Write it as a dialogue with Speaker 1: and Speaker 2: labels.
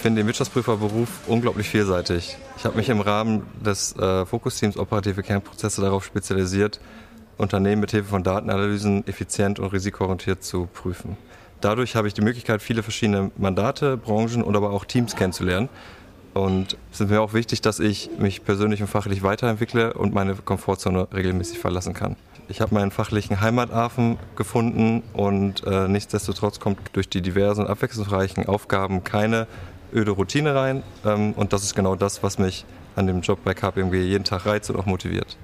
Speaker 1: finde den Wirtschaftsprüferberuf unglaublich vielseitig. Ich habe mich im Rahmen des äh, Fokusteams operative Kernprozesse darauf spezialisiert, Unternehmen mit Hilfe von Datenanalysen effizient und risikoorientiert zu prüfen. Dadurch habe ich die Möglichkeit, viele verschiedene Mandate, Branchen und aber auch Teams kennenzulernen. Und es ist mir auch wichtig, dass ich mich persönlich und fachlich weiterentwickle und meine Komfortzone regelmäßig verlassen kann. Ich habe meinen fachlichen Heimathafen gefunden und äh, nichtsdestotrotz kommt durch die diversen und abwechslungsreichen Aufgaben keine öde Routine rein. Ähm, und das ist genau das, was mich an dem Job bei KPMG jeden Tag reizt und auch motiviert.